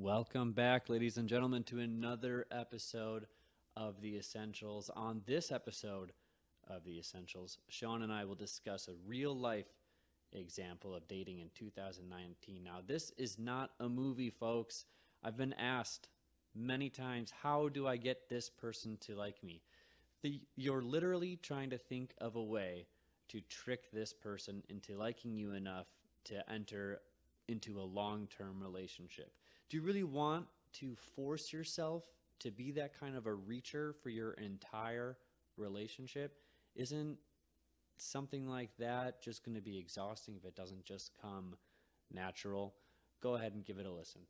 Welcome back, ladies and gentlemen, to another episode of The Essentials. On this episode of The Essentials, Sean and I will discuss a real life example of dating in 2019. Now, this is not a movie, folks. I've been asked many times, how do I get this person to like me? The, you're literally trying to think of a way to trick this person into liking you enough to enter into a long term relationship. Do you really want to force yourself to be that kind of a reacher for your entire relationship? Isn't something like that just going to be exhausting if it doesn't just come natural? Go ahead and give it a listen.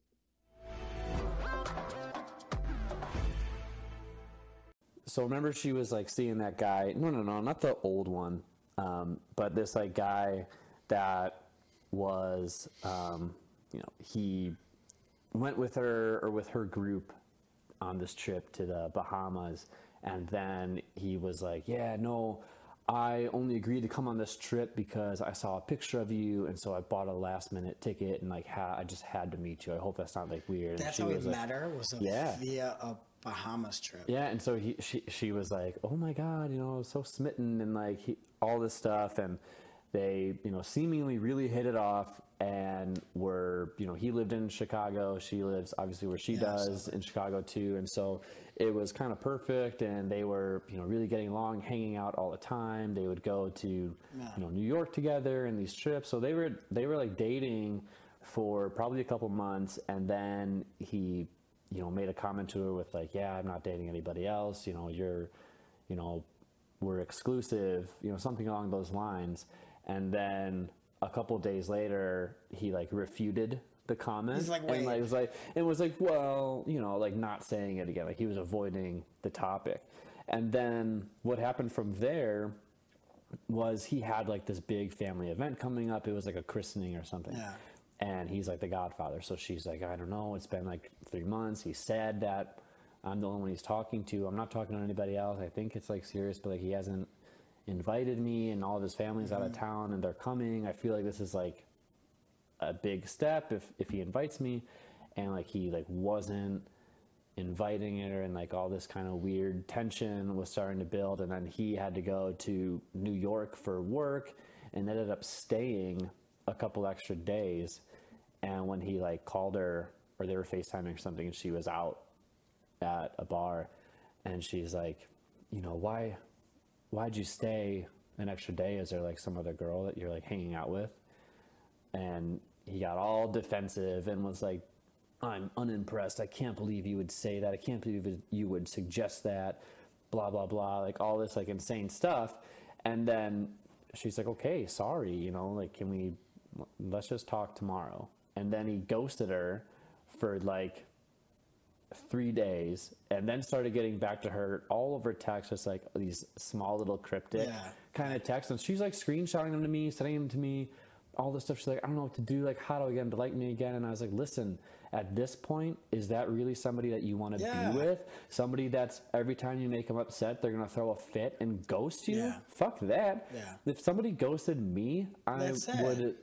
So remember, she was like seeing that guy. No, no, no, not the old one, um, but this like guy that was, um, you know, he went with her or with her group on this trip to the Bahamas, and then he was like, "Yeah, no." I only agreed to come on this trip because I saw a picture of you, and so I bought a last minute ticket, and like ha- I just had to meet you. I hope that's not like weird. That's how we was like, met her was a, Yeah. via a Bahamas trip. Yeah, and so he, she, she was like, "Oh my God, you know, I was so smitten," and like he, all this stuff, and they, you know, seemingly really hit it off, and were, you know, he lived in Chicago, she lives obviously where she Yeah, does in Chicago too, and so it was kind of perfect, and they were, you know, really getting along, hanging out all the time. They would go to, you know, New York together and these trips, so they were they were like dating for probably a couple months, and then he you know, made a comment to her with like, "Yeah, I'm not dating anybody else. You know, you're, you know, we're exclusive. You know, something along those lines." And then a couple days later, he like refuted the comment. He's like, and like was like, it was like, well, you know, like not saying it again. Like he was avoiding the topic. And then what happened from there was he had like this big family event coming up. It was like a christening or something. Yeah. And he's like the godfather. So she's like, I don't know. It's been like three months. He said that I'm the only one he's talking to. I'm not talking to anybody else. I think it's like serious, but like he hasn't invited me and all of his family's out of mm-hmm. town and they're coming. I feel like this is like a big step if, if he invites me. And like he like wasn't inviting her and like all this kind of weird tension was starting to build and then he had to go to New York for work and ended up staying a couple extra days and when he like called her or they were FaceTiming or something and she was out at a bar and she's like you know why why'd you stay an extra day? Is there like some other girl that you're like hanging out with? And he got all defensive and was like i'm unimpressed. I can't believe you would say that. I can't believe you would suggest that. Blah blah blah like all this like insane stuff. And then she's like okay sorry you know like can we let's just talk tomorrow. And then he ghosted her for like three days and then started getting back to her. All over text just like these small little cryptic Yeah. kind of texts. And she's like screenshotting them to me sending them to me all this stuff. She's like i don't know what to do. Like how do i get him to like me again? And i was like listen at this point is that really somebody that you want to Yeah. be with? Somebody that's every time you make them upset they're gonna throw a fit and ghost you? Yeah. fuck that. Yeah. if somebody ghosted me i would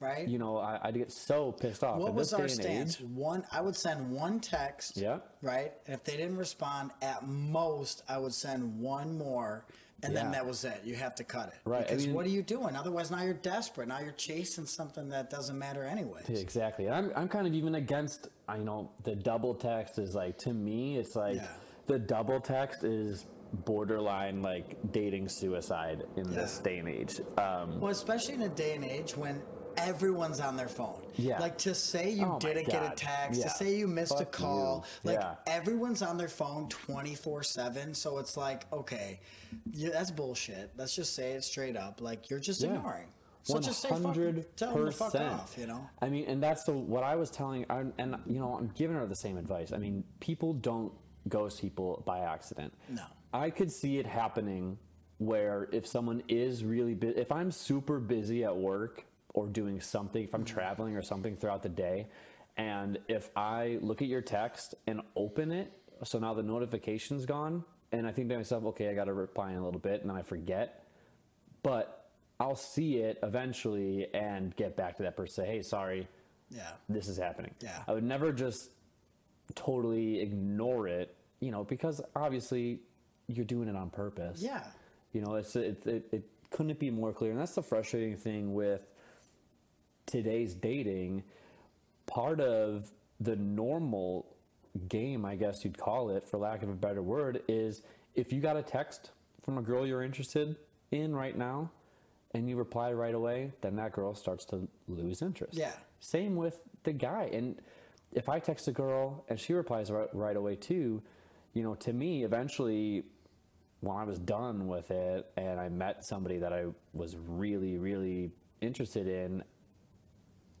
Right? you know I, i'd get so pissed off what was this our stance? age- One, I would send one text. Yeah. Right. And if they didn't respond, at most, I would send one more, and then that was it. You have to cut it. Right, I Because mean- what are you doing? Otherwise, now you're desperate. Now you're chasing something that doesn't matter anyway. Exactly. And I'm, I'm kind of even against, I know the double text is like, to me, it's like Yeah. the double text is borderline like dating suicide in this day and age. Um, Well, especially in a day and age when everyone's on their phone. Yeah. Like to say you Oh didn't get a text, Yeah. to say you missed a call. you. Like Yeah. everyone's on their phone 24 7. So it's like, okay, yeah, that's bullshit. Let's just say it straight up. Like you're just ignoring. So just say fuck, tell them to fuck off, you know? I mean, and that's the, what I was telling, and, and you know, I'm giving her the same advice. I mean, people don't ghost people by accident. No. I could see it happening where if someone is really busy, if I'm super busy at work or doing something, if I'm mm-hmm. traveling or something throughout the day, and if I look at your text and open it, so now the notification's gone, and I think to myself, okay, I got to reply in a little bit, and then I forget, but I'll see it eventually and get back to that person, say, hey, sorry, Yeah. this is happening. Yeah. I would never just totally ignore it, you know, because obviously you're doing it on purpose. Yeah. You know, it's it, it, it couldn't be more clear, and that's the frustrating thing with today's dating. Part of the normal game, I guess you'd call it, for lack of a better word, is if you got a text from a girl you're interested in right now, and you reply right away, then that girl starts to lose interest. Yeah. Same with the guy, and if I text a girl and she replies right, right away too, you know, to me, eventually when I was done with it and I met somebody that I was really, really interested in,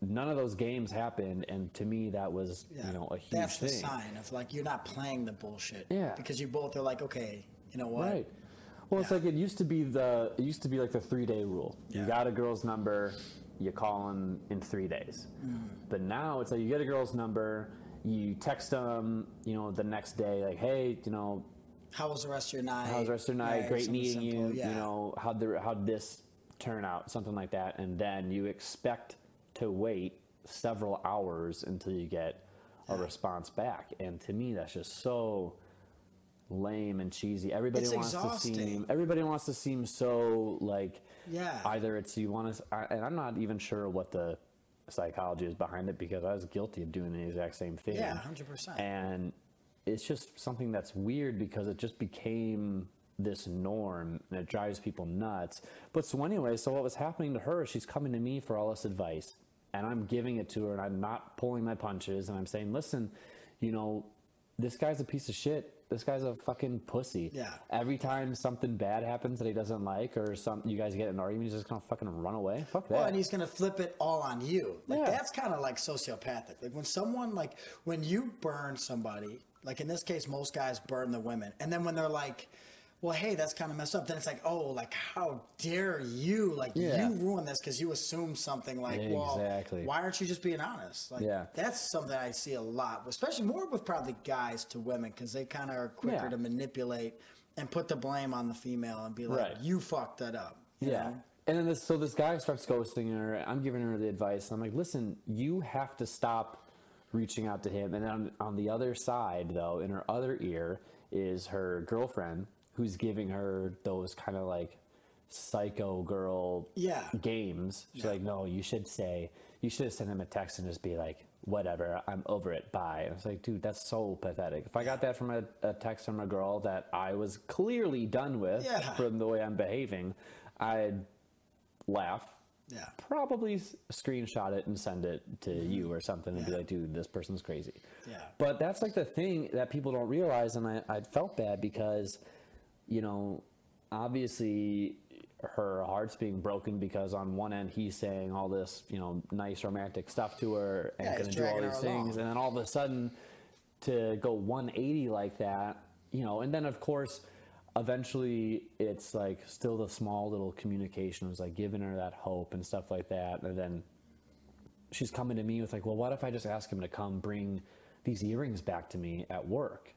none of those games happened, and to me that was Yeah. you know a huge That's the sign of like you're not playing the bullshit. Yeah. Because you both are like, okay, you know what? Right. Well, it's like it used to be the it used to be like the three day rule. You got a girl's number, you call them in three days. Mm. But now it's like you get a girl's number, you text them, you know, the next day, like, hey, you know, How was the rest of your night? How was the rest of your night? Right, Great meeting simple, you. Yeah. You know, how'd the how'd this turn out? Something like that, and then you expect to wait several hours until you get a response back. And to me, that's just so lame and cheesy. Everybody It's wants to seem. Everybody wants to seem so like. Yeah. Either it's you want to, and I'm not even sure what the psychology is behind it because I was guilty of doing the exact same thing. Yeah, 100%. And it's just something that's weird because it just became this norm and it drives people nuts. But so anyway, so what was happening to her? She's coming to me for all this advice, and I'm giving it to her, and I'm not pulling my punches, and I'm saying, listen, you know, this guy's a piece of shit. This guy's a fucking pussy. Yeah. Every time something bad happens that he doesn't like, or some you guys get an argument, he's just gonna fucking run away. Fuck that. Well, and he's gonna flip it all on you. Like Yeah. that's kind of like sociopathic. Like when someone like when you burn somebody, like in this case, most guys burn the women, and then when they're like, "Well, hey, that's kind of messed up," then it's like, "Oh, like how dare you? Like Yeah. you ruined this because you assume something like, well, Exactly. why aren't you just being honest?" Like Yeah. that's something I see a lot, especially more with probably guys to women because they kind of are quicker Yeah. to manipulate and put the blame on the female and be like, Right. "You fucked that up." Yeah. know? And then this, so this guy starts ghosting her. I'm giving her the advice. I'm like, listen, you have to stop reaching out to him. And then on, on the other side, though, in her other ear, is her girlfriend who's giving her those kind of like psycho girl Yeah. games. She's like, no, you should say, you should have sent him a text and just be like, whatever, I'm over it, bye. And I was like, dude, that's so pathetic. If I got that from a, a text from a girl that I was clearly done with Yeah. from the way I'm behaving, I'd laugh, Yeah. probably screenshot it and send it to mm-hmm. you or something and be like, dude, this person's crazy. Yeah. But that's like the thing that people don't realize. And I, I felt bad because, you know, obviously her heart's being broken because on one end he's saying all this, you know, nice romantic stuff to her and Yeah, gonna do all these her along. things. And then all of a sudden to go 180 like that, you know, and then of course, eventually it's like still the small little communication was like giving her that hope and stuff like that. And then she's coming to me with like, well, what if I just ask him to come bring these earrings back to me at work?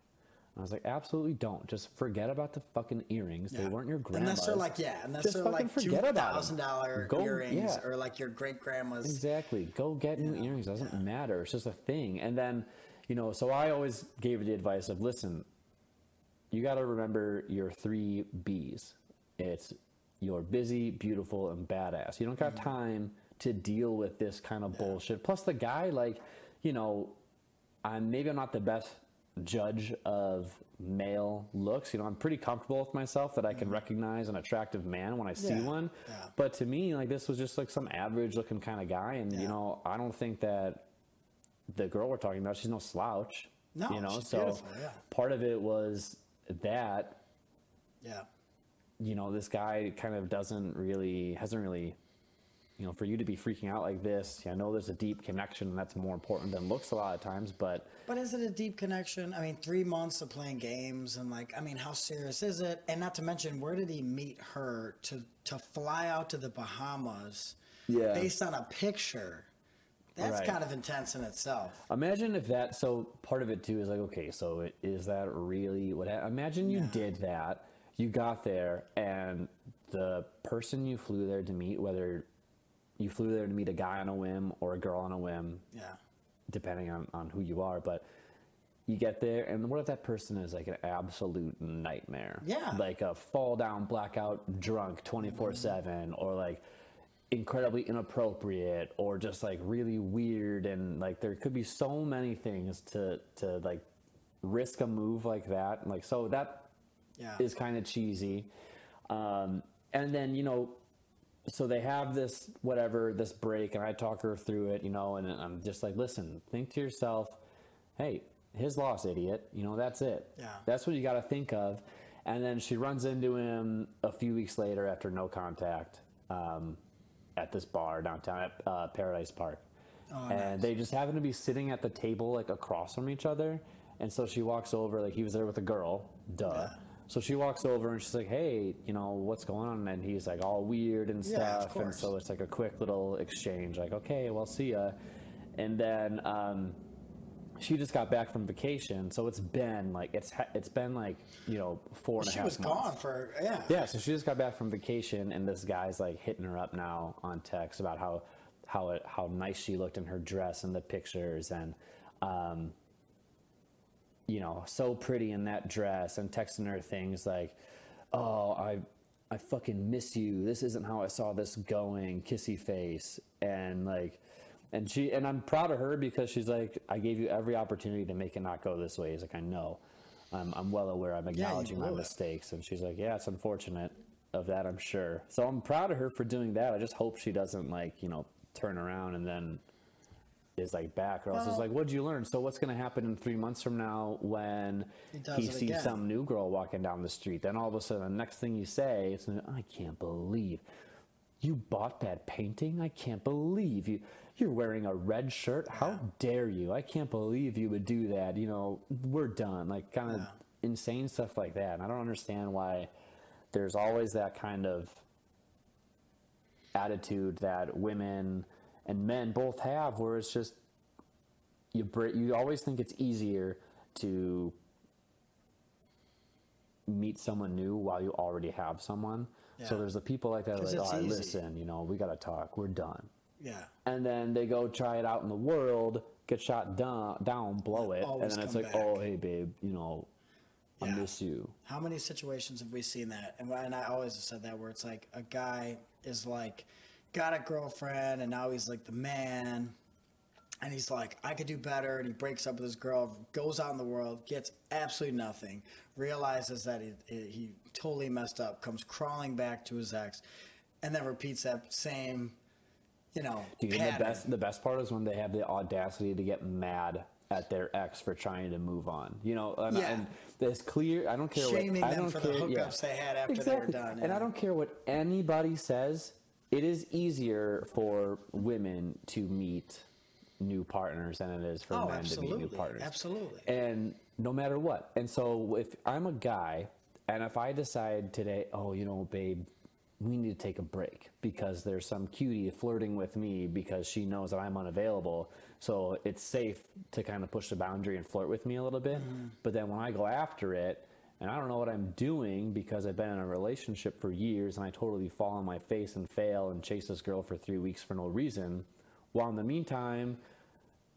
I was like, absolutely don't. Just forget about the fucking earrings. They weren't your grandma's. Unless they're like, yeah, unless Just they're like two forget about 'em. thousand dollar earrings yeah. or like your great grandma's. Exactly. Go get new earrings. Doesn't matter. It's just a thing. And then, you know, so I always gave the advice of listen, you got to remember your three B's. It's you're busy, beautiful, and badass. You don't got Mm-hmm. time to deal with this kind of bullshit. Plus, the guy, like, you know, I'm maybe I'm not the best judge of male looks. You know, I'm pretty comfortable with myself that I can recognize an attractive man when I see Mm-hmm. Yeah, one. yeah. But to me, like this was just like some average looking kind of guy, and you know, I don't think that the girl we're talking about, she's no slouch. No, you know, so yeah. part of it was that Yeah. you know this guy kind of doesn't really hasn't really you know for you to be freaking out like this i know there's a deep connection and that's more important than looks a lot of times but But is it a deep connection? I mean, three months of playing games and like, I mean, how serious is it? And not to mention, where did he meet her to to fly out to the Bahamas? Yeah. Based on a picture. That's Right. kind of intense in itself. Imagine if that. So part of it too is like, okay, so it- is that really what? hap- Imagine you did that. You got there, and the person you flew there to meet, whether you flew there to meet a guy on a whim or a girl on a whim, Yeah. depending on, on who you are, but you get there, and what if that person is like an absolute nightmare? Yeah. Like a fall down, blackout, drunk, 24 7, or like incredibly inappropriate, or just like really weird. And like there could be so many things to, to like risk a move like that. Like, so that Yeah. is kind of cheesy. Um, and then, you know, so they have this whatever this break and i talk her through it you know and i'm just like listen think to yourself hey his loss idiot you know that's it. Yeah. that's what you got to think of. And then she runs into him a few weeks later after no contact um, at this bar downtown at uh, paradise park. Oh, and they just happen to be sitting at the table like across from each other. And so she walks over like he was there with a girl duh so she walks over and she's like hey you know what's going on and he's like all weird and Yeah, stuff and so it's like a quick little exchange like okay well see ya and then um, she just got back from vacation so it's been like it's ha- it's been like you know four and a She was months. gone for yeah. Yeah, so she just got back from vacation, and this guy's like hitting her up now on text about how how it, how nice she looked in her dress in the pictures, and um, you know, so pretty in that dress, and texting her things like, "Oh, I I fucking miss you. This isn't how I saw this going." Kissy face, and like. And she and I'm proud of her because she's like, I gave you every opportunity to make it not go this way. He's like, I know, I'm, I'm well aware. I'm acknowledging my it. mistakes. And she's like, Yeah, it's unfortunate of that, I'm sure. So I'm proud of her for doing that. I just hope she doesn't like, you know, turn around and then is like back or else it's like, what'd you learn? So what's going to happen in three months from now when He he sees again. some new girl walking down the street? Then all of a sudden, the next thing you say, it's, I can't believe you bought that painting. I can't believe you. You're wearing a red shirt. How dare you? I can't believe you would do that. You know, we're done. Like kind of Yeah. insane stuff like that. And I don't understand why there's always that kind of attitude that women and men both have, where it's just you you always think it's easier to meet someone new while you already have someone. So there's the people like that, like, oh, easy. listen, you know, we got to talk. We're done. Yeah. And then they go try it out in the world, get shot down, down blow it, and then it's like, back. oh, hey, babe, you know, I miss you. How many situations have we seen that? And, and I always have said that where it's like a guy is like got a girlfriend and now he's like the man and he's like I could do better and he breaks up with his girl, goes out in the world, gets absolutely nothing, realizes that he, he totally messed up, comes crawling back to his ex, and then repeats that same, you know, Dude, the best the best part is when they have the audacity to get mad at their ex for trying to move on. You know, and, Yeah. and it's clear. I don't care. Shaming what, I them don't for the care, yeah. hookups they had after they were done, And yeah. I don't care what anybody says. It is easier for women to meet new partners than it is for Oh, men to meet new partners. absolutely. And no matter what. And so if I'm a guy and if I decide today, oh, you know, babe, we need to take a break because there's some cutie flirting with me because she knows that I'm unavailable. So it's safe to kind of push the boundary and flirt with me a little bit. Mm-hmm. But then when I go after it and I don't know what I'm doing because I've been in a relationship for years and I totally fall on my face and fail and chase this girl for three weeks for no reason. While in the meantime,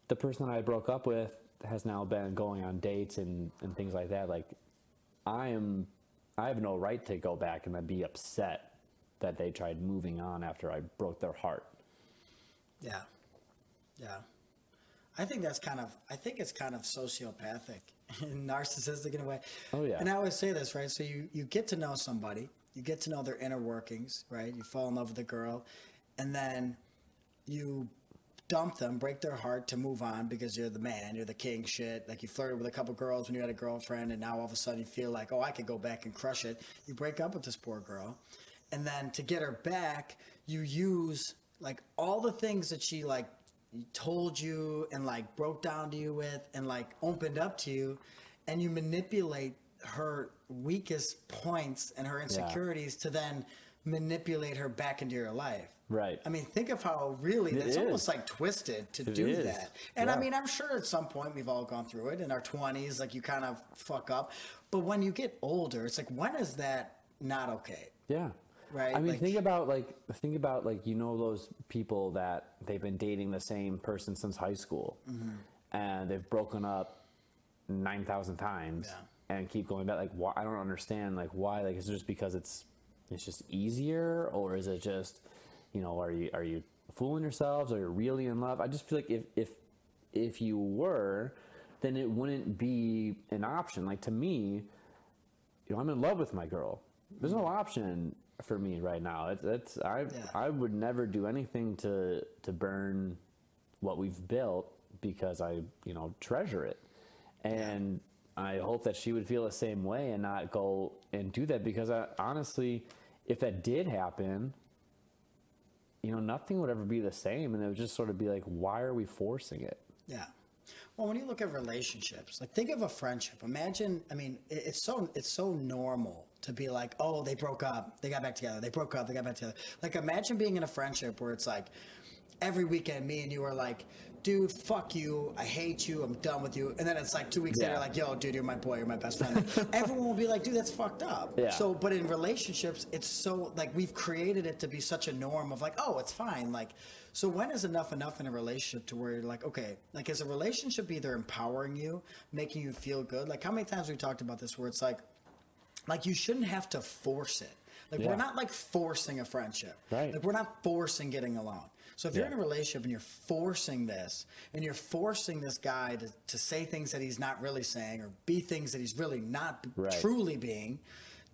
the person that I broke up with has now been going on dates and, and things like that. Like, I am, I have no right to go back and then be upset that they tried moving on after I broke their heart. Yeah. Yeah. I think that's kind of I think it's kind of sociopathic narcissistic in a way. Oh, yeah. And I always say this, right? So you, you get to know somebody, you get to know their inner workings, right? You fall in love with a girl, and then you dump them, break their heart to move on because you're the man, you're the king shit. Like you flirted with a couple girls when you had a girlfriend, and now all of a sudden you feel like, oh, I could go back and crush it. You break up with this poor girl, and then to get her back, you use like all the things that she like told you and like broke down to you with and like opened up to you, and you manipulate her weakest points and her insecurities to then manipulate her back into your life. Right. I mean, think of how really It it's almost like twisted to It do is. that. And I mean, I'm sure at some point we've all gone through it in our 20s, like you kind of fuck up. But when you get older, it's like, when is that not okay? Yeah. Right, I mean, like- think about like think about like you know those people that they've been dating the same person since high school, Mm-hmm. and they've broken up 9,000 times Yeah. and keep going back. Like, why? I don't understand. Like, why? Like, is it just because it's it's just easier, or is it just, you know, are you are you fooling yourselves? Are you really in love? I just feel like if if if you were, then it wouldn't be an option. Like to me, you know, I'm in love with my girl. There's no option for me right now. It's, it's I Yeah. I would never do anything to to burn what we've built because I you know treasure it, and I hope that she would feel the same way and not go and do that because I honestly, if that did happen, you know, nothing would ever be the same, and it would just sort of be like, why are we forcing it? Yeah. Well, when you look at relationships, like think of a friendship. Imagine, I mean, it's so it's so normal to be like, oh, they broke up, they got back together, they broke up, they got back together. Like imagine being in a friendship where it's like every weekend, me and you are like, dude, fuck you, I hate you, I'm done with you, and then it's like two weeks Yeah. later, like, yo, dude, you're my boy, you're my best friend. Everyone will be like, dude, that's fucked up. Yeah. So, but in relationships, it's so like we've created it to be such a norm of like, oh, it's fine, like. So when is enough enough in a relationship to where you're like, okay, like is a relationship either empowering you, making you feel good? Like how many times we talked about this where it's like, like you shouldn't have to force it. Like Yeah. we're not like forcing a friendship. Right. Like we're not forcing getting along. So if you're in a relationship and you're forcing this, and you're forcing this guy to, to say things that he's not really saying or be things that he's really not Right. truly being,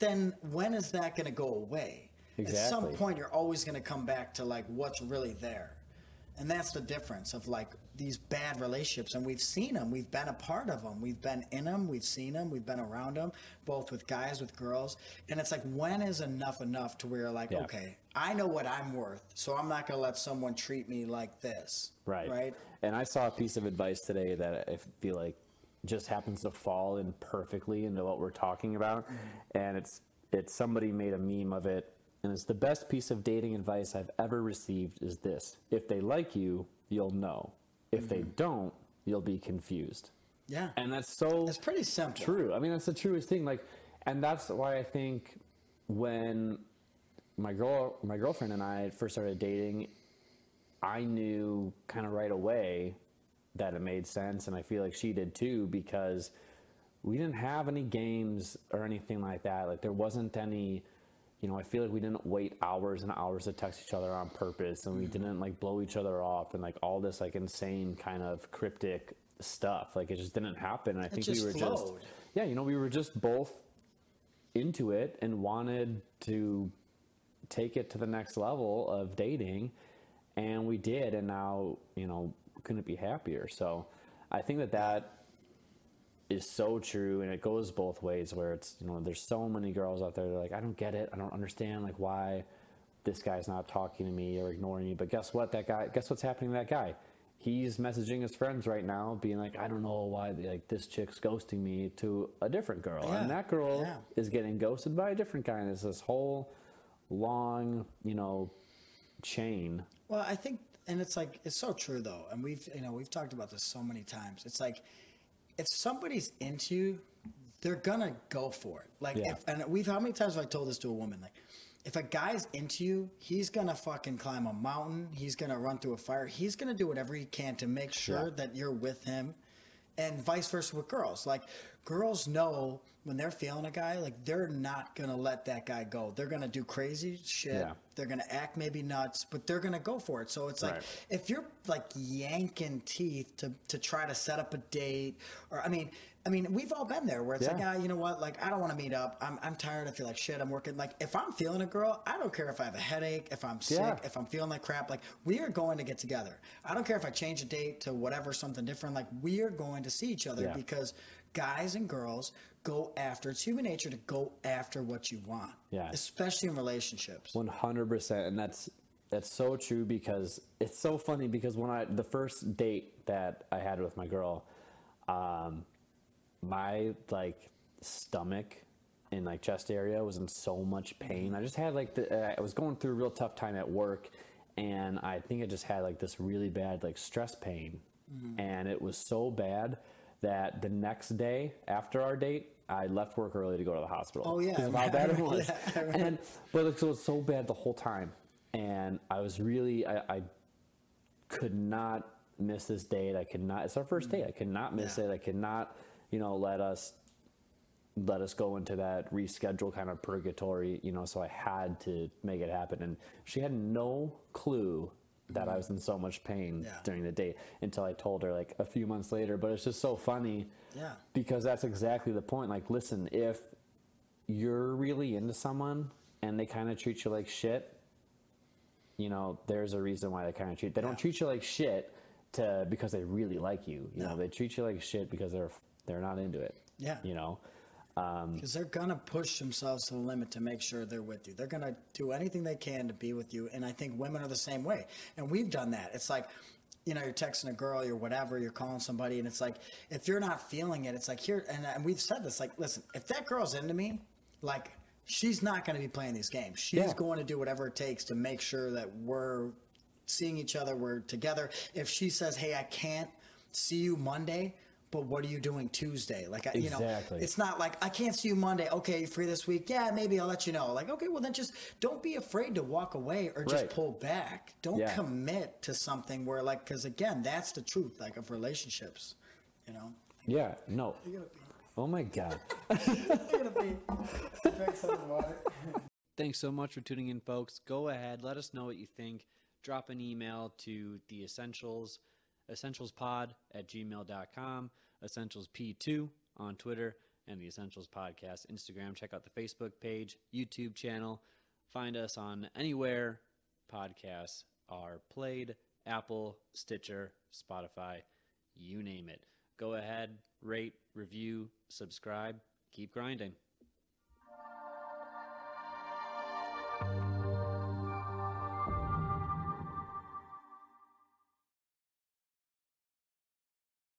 then when is that going to go away? Exactly. At some point, you're always going to come back to like what's really there. And that's the difference of like these bad relationships. And we've seen them. We've been a part of them. We've been in them. We've seen them. We've been around them, both with guys, with girls. And it's like, when is enough enough to where you're like, Yeah. okay, I know what I'm worth. So I'm not going to let someone treat me like this. Right. Right. And I saw a piece of advice today that I feel like just happens to fall in perfectly into what we're talking about. Mm-hmm. And it's it's somebody made a meme of it and it's the best piece of dating advice I've ever received is this. If they like you, you'll know. If they mm-hmm. don't, you'll be confused. Yeah. And that's so it's pretty simple. True. I mean, that's the truest thing. Like, and that's why I think when my girl, my girlfriend and I first started dating, I knew kind of right away that it made sense, and I feel like she did too because we didn't have any games or anything like that. Like, there wasn't any. You know, I feel like we didn't wait hours and hours to text each other on purpose, and we didn't like blow each other off, and like all this like insane kind of cryptic stuff. Like it just didn't happen. And I think we were just yeah, you know, we were just both into it and wanted to take it to the next level of dating and we did and now you know couldn't be happier so i think that that is so true and it goes both ways where it's you know there's so many girls out there that are like i don't get it. I don't understand like why this guy's not talking to me or ignoring me. But guess what? That guy guess what's happening to that guy? He's messaging his friends right now being like i don't know why like this chick's ghosting me to a different girl. Yeah, and that girl yeah. is getting ghosted by a different guy and it's this whole long you know chain. Well, I think, and it's like it's so true though, and we've you know we've talked about this so many times. It's like if somebody's into you, they're gonna go for it. Like Yeah. if and we've how many times have I told this to a woman like. If a guy's into you, he's gonna fucking climb a mountain. He's gonna run through a fire. He's gonna do whatever he can to make sure Yeah. that you're with him, and vice versa with girls. Like girls know when they're feeling a guy, like they're not gonna let that guy go. They're gonna do crazy shit. Yeah. They're gonna act maybe nuts, but they're gonna go for it. So it's like Right. if you're like yanking teeth to to try to set up a date, or I mean, I mean, we've all been there where it's like, Yeah. ah, you know what? Like, I don't want to meet up. I'm, I'm tired. I feel like shit. I'm working. Like, if I'm feeling a girl, I don't care if I have a headache, if I'm sick, Yeah. if I'm feeling like crap. Like, we are going to get together. I don't care if I change a date to whatever, something different. Like, we are going to see each other Yeah. because guys and girls go after. It's human nature to go after what you want. Yeah. Especially in relationships. One hundred percent, and that's that's so true because it's so funny because when I the first date that I had with my girl, um, my like stomach and like chest area was in so much pain. I just had like the I was going through a real tough time at work, and I think I just had like this really bad like stress pain, mm-hmm. and it was so bad that the next day after our date. I left work early to go to the hospital. Oh, yeah, how bad it was. and but it was so bad the whole time, and I was really I, I could not miss this date. I could not. It's our first mm-hmm. date. I could not miss Yeah. it. I could not you know, let us let us go into that reschedule kind of purgatory, you know, so I had to make it happen. And she had no clue that I was in so much pain Yeah. during the date until I told her like a few months later. But it's just so funny Yeah. because that's exactly the point. Like, listen, if you're really into someone and they kind of treat you like shit, you know, there's a reason why they kind of treat. They don't treat you like shit to because they really like you. You know, they treat you like shit because they're they're not into it. Yeah. You know. Um, because they're gonna push themselves to the limit to make sure they're with you. They're gonna do anything they can to be with you, and I think women are the same way. And we've done that. It's like, you know, you're texting a girl, you're whatever, you're calling somebody, and it's like, if you're not feeling it, it's like here. And, and we've said this, like, listen, if that girl's into me, like, she's not gonna be playing these games. She's Yeah. going to do whatever it takes to make sure that we're seeing each other, we're together. If she says, "Hey, I can't see you Monday," but what are you doing Tuesday? Like, I, you know, it's not like I can't see you Monday. Okay, you free this week? Yeah, maybe I'll let you know. Like, okay, well then just don't be afraid to walk away or just Right. pull back. Don't Yeah. commit to something where like because again, that's the truth like of relationships. You know. Yeah. No. Oh my god. Thanks so much for tuning in, folks. Go ahead, let us know what you think. Drop an email to the essentials, essentialspod at gmail.com, essentialsp2 on Twitter, and the Essentials Podcast Instagram. Check out the Facebook page, YouTube channel. Find us on anywhere podcasts are played Apple, Stitcher, Spotify, you name it. Go ahead, rate, review, subscribe. Keep grinding.